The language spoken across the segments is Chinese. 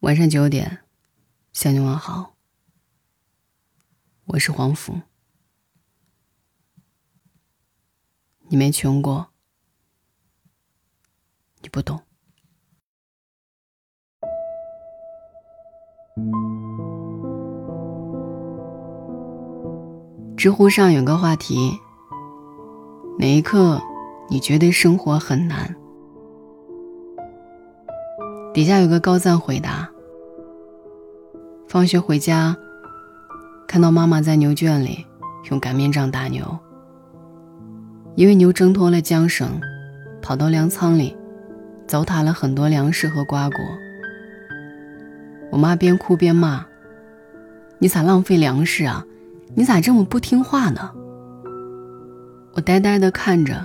晚上九点，向你问好。我是黄甫，你没穷过，你不懂。知乎上有个话题：哪一刻你觉得生活很难？底下有个高赞回答：放学回家，看到妈妈在牛圈里用擀面杖打牛，因为牛挣脱了缰绳，跑到粮仓里，糟蹋了很多粮食和瓜果。我妈边哭边骂：“你咋浪费粮食啊？你咋这么不听话呢？”我呆呆地看着，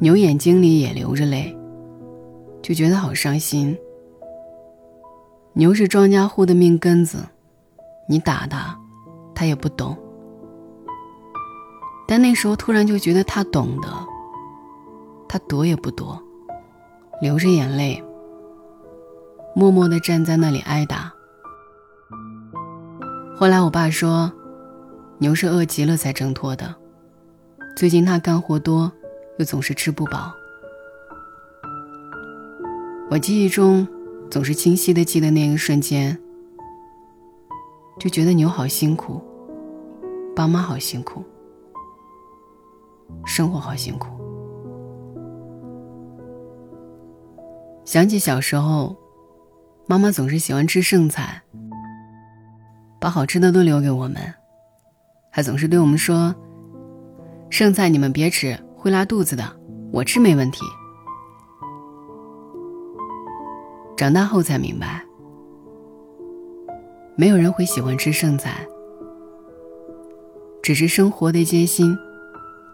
牛眼睛里也流着泪。就觉得好伤心。牛是庄稼户的命根子，你打他，他也不懂。但那时候突然就觉得他懂得，他躲也不躲，流着眼泪，默默地站在那里挨打。后来我爸说，牛是饿极了才挣脱的。最近他干活多，又总是吃不饱。我记忆中总是清晰的记得那一瞬间，就觉得牛好辛苦，爸妈好辛苦，生活好辛苦。想起小时候，妈妈总是喜欢吃剩菜，把好吃的都留给我们，还总是对我们说：“剩菜你们别吃，会拉肚子的，我吃没问题。”长大后才明白，没有人会喜欢吃剩菜，只是生活的艰辛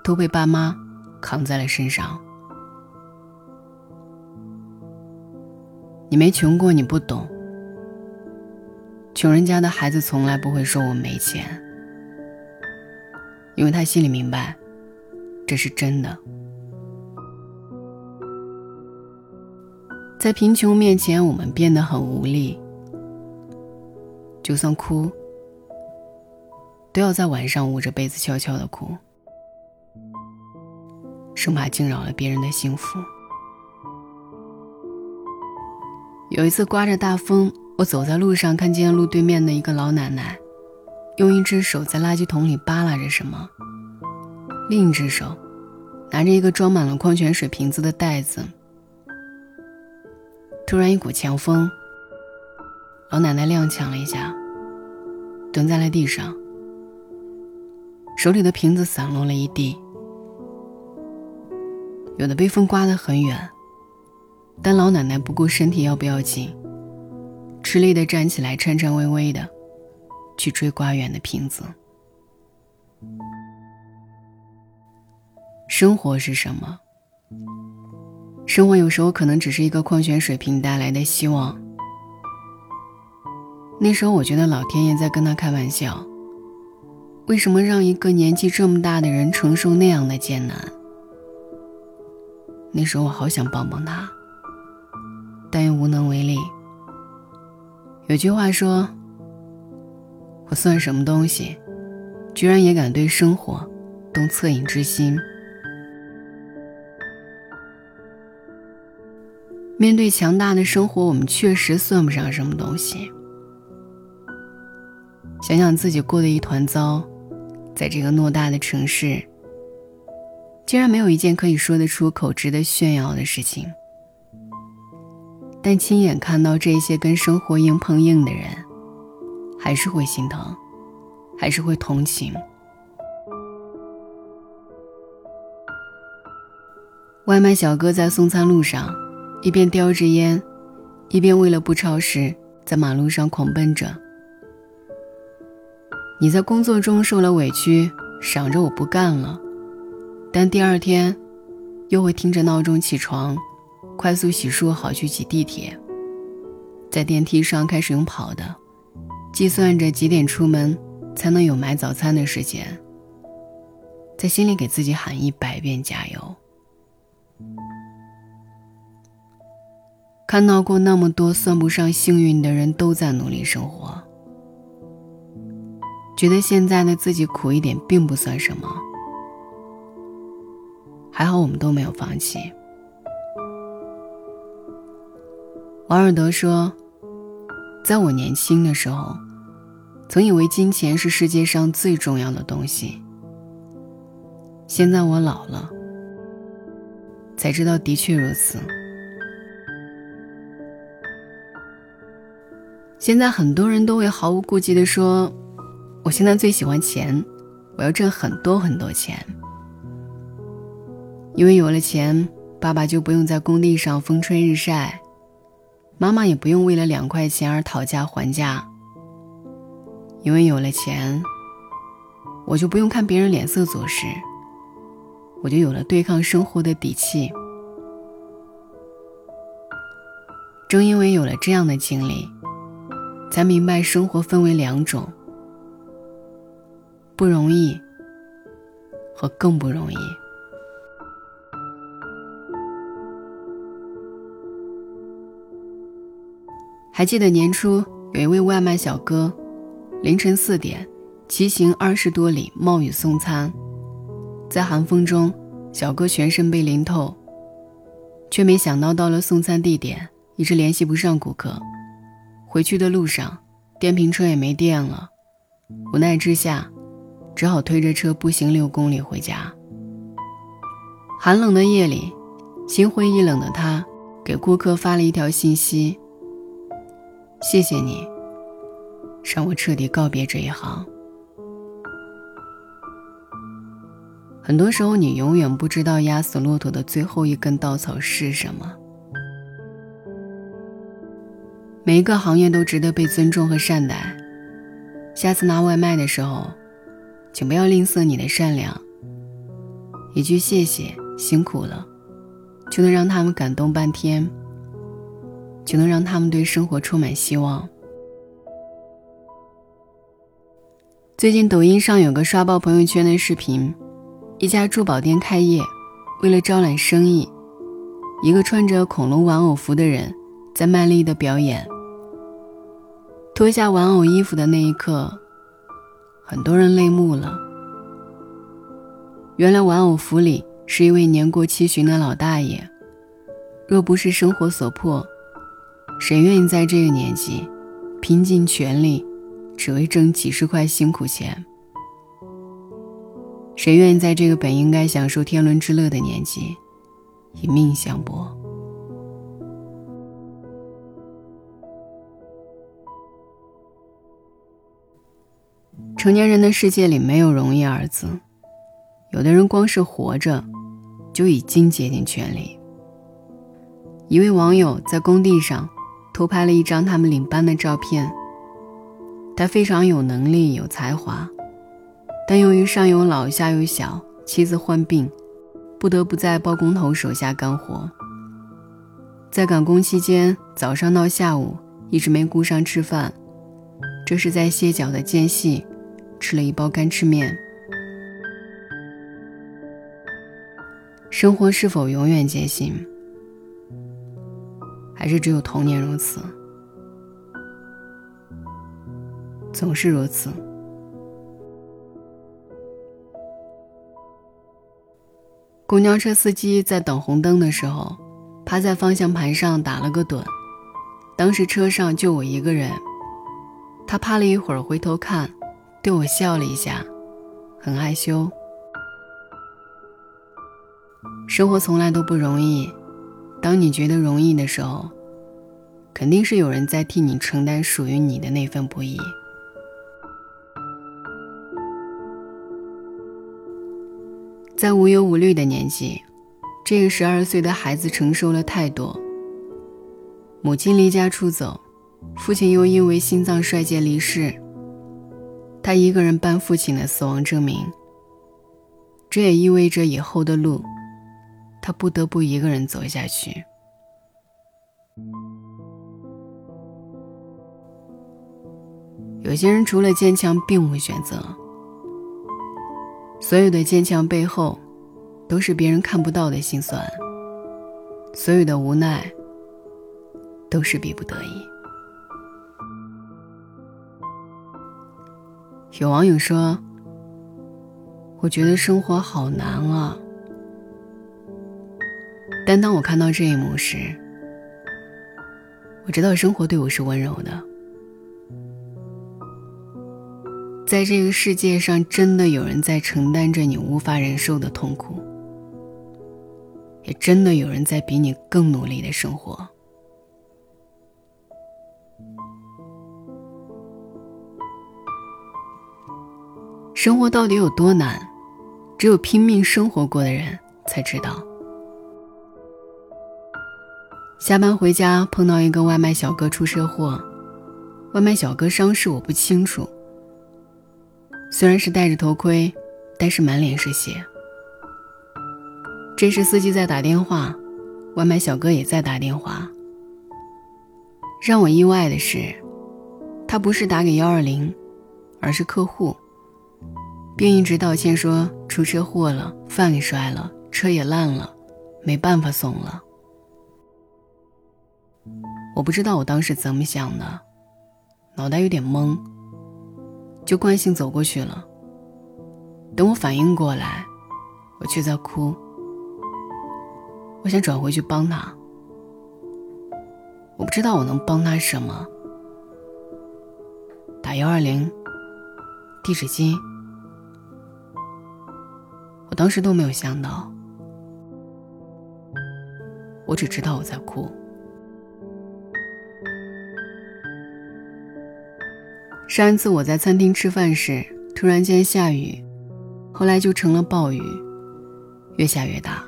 都被爸妈扛在了身上。你没穷过，你不懂。穷人家的孩子从来不会说我没钱，因为他心里明白，这是真的。在贫穷面前，我们变得很无力。就算哭，都要在晚上捂着被子悄悄的哭，生怕惊扰了别人的幸福。有一次刮着大风，我走在路上，看见路对面的一个老奶奶，用一只手在垃圾桶里扒拉着什么，另一只手拿着一个装满了矿泉水瓶子的袋子。突然，一股强风，老奶奶踉跄了一下，蹲在了地上，手里的瓶子散落了一地，有的被风刮得很远，但老奶奶不顾身体要不要紧，吃力的站起来，颤颤巍巍的去追刮远的瓶子。生活是什么？生活有时候可能只是一个矿泉水瓶带来的希望。那时候我觉得老天爷在跟他开玩笑。为什么让一个年纪这么大的人承受那样的艰难？那时候我好想帮帮他，但又无能为力。有句话说：“我算什么东西，居然也敢对生活动恻隐之心。”面对强大的生活，我们确实算不上什么东西。想想自己过得一团糟，在这个偌大的城市，竟然没有一件可以说得出口、值得炫耀的事情。但亲眼看到这些跟生活硬碰硬的人，还是会心疼，还是会同情。外卖小哥在送餐路上。一边叼着烟，一边为了不超时，在马路上狂奔着。你在工作中受了委屈，想着我不干了，但第二天，又会听着闹钟起床，快速洗漱好去挤地铁，在电梯上开始用跑的，计算着几点出门才能有买早餐的时间，在心里给自己喊一百遍加油。看到过那么多算不上幸运的人都在努力生活，觉得现在的自己苦一点并不算什么。还好我们都没有放弃。王尔德说：“在我年轻的时候，曾以为金钱是世界上最重要的东西。现在我老了，才知道的确如此。现在很多人都会毫无顾忌地说：‘我现在最喜欢钱，我要挣很多很多钱。’因为有了钱，爸爸就不用在工地上风吹日晒。”妈妈也不用为了两块钱而讨价还价，因为有了钱，我就不用看别人脸色做事，我就有了对抗生活的底气。正因为有了这样的经历，才明白生活分为两种：不容易和更不容易。还记得年初有一位外卖小哥，凌晨四点骑行二十多里冒雨送餐，在寒风中，小哥全身被淋透，却没想到到了送餐地点一直联系不上顾客，回去的路上电瓶车也没电了，无奈之下，只好推着车步行六公里回家。寒冷的夜里，心灰意冷的他给顾客发了一条信息。谢谢你，让我彻底告别这一行。很多时候，你永远不知道压死骆驼的最后一根稻草是什么。每一个行业都值得被尊重和善待。下次拿外卖的时候，请不要吝啬你的善良。一句谢谢，辛苦了，就能让他们感动半天。就能让他们对生活充满希望。最近抖音上有个刷爆朋友圈的视频，一家珠宝店开业，为了招揽生意，一个穿着恐龙玩偶服的人在卖力的表演。脱下玩偶衣服的那一刻，很多人泪目了。原来玩偶服里是一位年过七旬的老大爷，若不是生活所迫。谁愿意在这个年纪拼尽全力，只为挣几十块辛苦钱？谁愿意在这个本应该享受天伦之乐的年纪，以命相搏？成年人的世界里没有容易二字，有的人光是活着，就已经竭尽全力。一位网友在工地上。偷拍了一张他们领班的照片。他非常有能力、有才华，但由于上有老下有小，妻子患病，不得不在包工头手下干活。在赶工期间，早上到下午一直没顾上吃饭，这是在歇脚的间隙，吃了一包干吃面。生活是否永远艰辛？还是只有童年如此，总是如此。公交车司机在等红灯的时候，趴在方向盘上打了个盹。当时车上就我一个人，他趴了一会儿，回头看，对我笑了一下，很害羞。生活从来都不容易。当你觉得容易的时候，肯定是有人在替你承担属于你的那份不易。在无忧无虑的年纪，这个十二岁的孩子承受了太多。母亲离家出走，父亲又因为心脏衰竭离世，他一个人办父亲的死亡证明。这也意味着以后的路。他不得不一个人走下去。有些人除了坚强，并无选择。所有的坚强背后，都是别人看不到的心酸；所有的无奈，都是逼不得已。有网友说：“我觉得生活好难啊。”但当我看到这一幕时，我知道生活对我是温柔的。在这个世界上，真的有人在承担着你无法忍受的痛苦，也真的有人在比你更努力的生活。生活到底有多难？只有拼命生活过的人才知道。下班回家碰到一个外卖小哥出车祸，外卖小哥伤势我不清楚。虽然是戴着头盔，但是满脸是血。这时司机在打电话，外卖小哥也在打电话。让我意外的是，他不是打给幺二零，而是客户。并一直道歉说出车祸了，饭给摔了，车也烂了，没办法送了。我不知道我当时怎么想的，脑袋有点懵，就惯性走过去了。等我反应过来，我却在哭。我想转回去帮他，我不知道我能帮他什么。打幺二零，递纸巾。我当时都没有想到，我只知道我在哭。上一次我在餐厅吃饭时，突然间下雨，后来就成了暴雨，越下越大。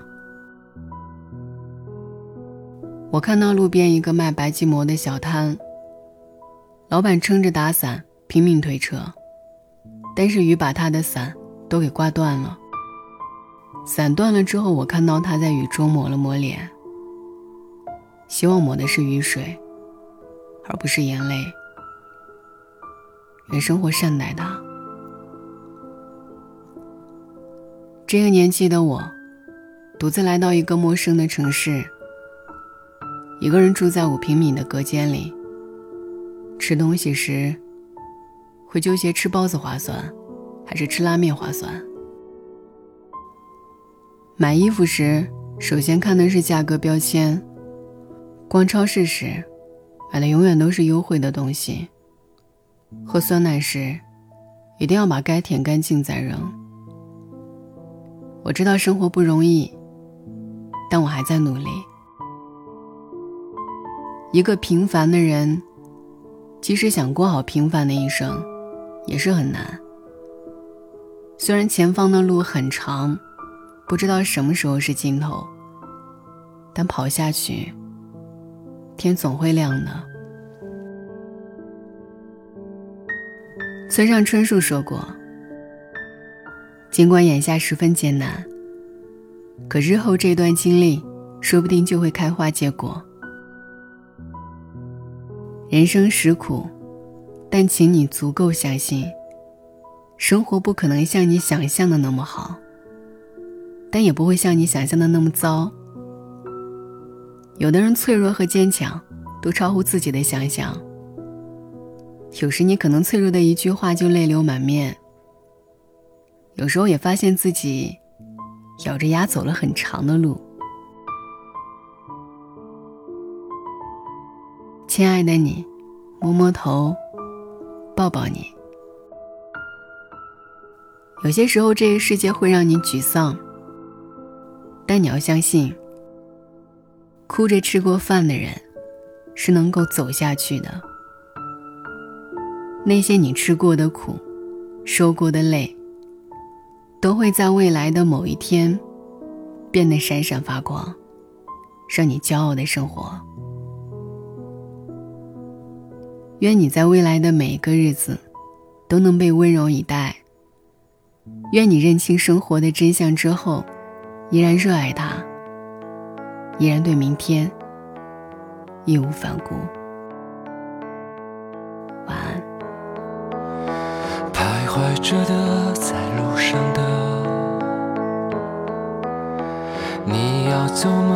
我看到路边一个卖白吉馍的小摊，老板撑着打伞拼命推车，但是雨把他的伞都给刮断了。伞断了之后，我看到他在雨中抹了抹脸，希望抹的是雨水，而不是眼泪。愿生活善待他。这个年纪的我，独自来到一个陌生的城市，一个人住在五平米的隔间里。吃东西时，会纠结吃包子划算，还是吃拉面划算。买衣服时，首先看的是价格标签。逛超市时，买的永远都是优惠的东西。喝酸奶时，一定要把该舔干净再扔。我知道生活不容易，但我还在努力。一个平凡的人，即使想过好平凡的一生，也是很难。虽然前方的路很长。不知道什么时候是尽头，但跑下去，天总会亮的。村上春树说过：“尽管眼下十分艰难，可日后这段经历说不定就会开花结果。人生实苦，但请你足够相信，生活不可能像你想象的那么好。”但也不会像你想象的那么糟。有的人脆弱和坚强都超乎自己的想象。有时你可能脆弱的一句话就泪流满面。有时候也发现自己咬着牙走了很长的路。亲爱的你，摸摸头，抱抱你。有些时候，这个世界会让你沮丧。但你要相信，哭着吃过饭的人，是能够走下去的。那些你吃过的苦，受过的累，都会在未来的某一天，变得闪闪发光，让你骄傲的生活。愿你在未来的每一个日子，都能被温柔以待。愿你认清生活的真相之后。依然热爱他，依然对明天义无反顾。晚安。徘徊着的，在路上的，你要走吗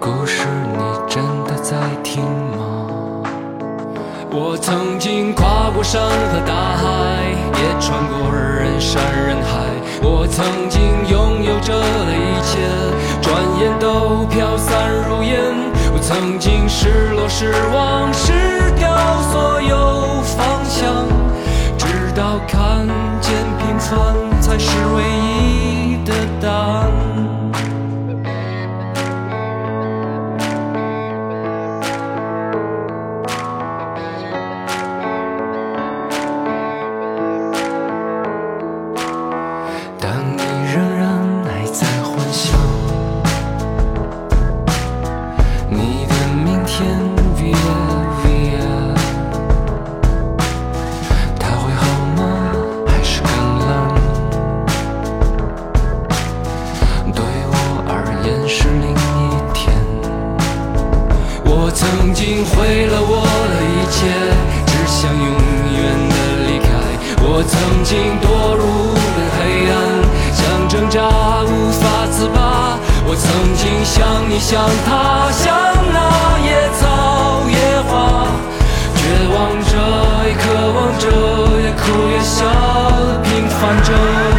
故事你真的在听吗？我曾经跨过山和大海，也穿过人山人海。我曾经拥有着的一切，转眼都飘散如烟。我曾经失落、失望、失掉所有方向，直到看见平凡才是唯一曾经像你像他，像那野草野花，绝望着也渴望着，也哭也笑平凡着。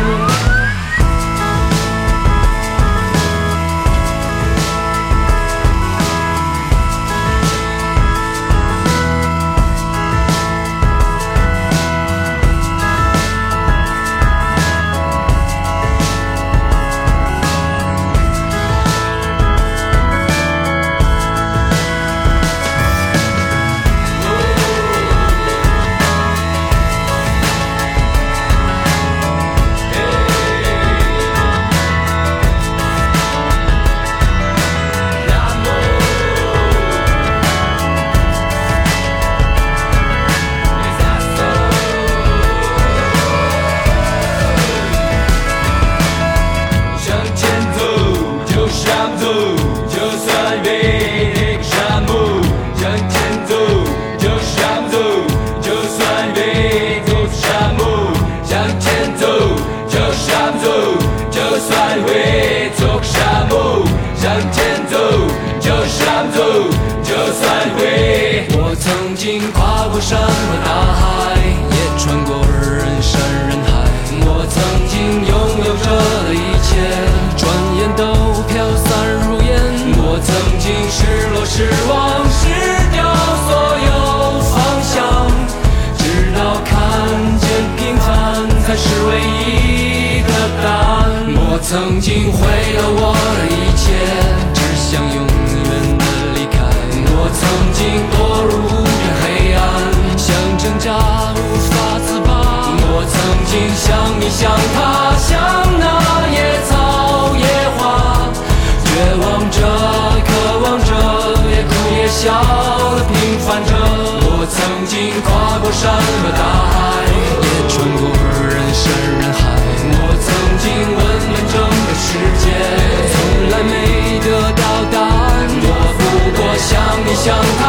经毁了我的一切，只想永远的离开。我曾经堕入无边黑暗，想挣扎无法自拔。我曾经像你像他，像那野草野花，绝望着，渴望着，也哭也笑的平凡着。我曾经跨过山和大海，也穿过人山人海。想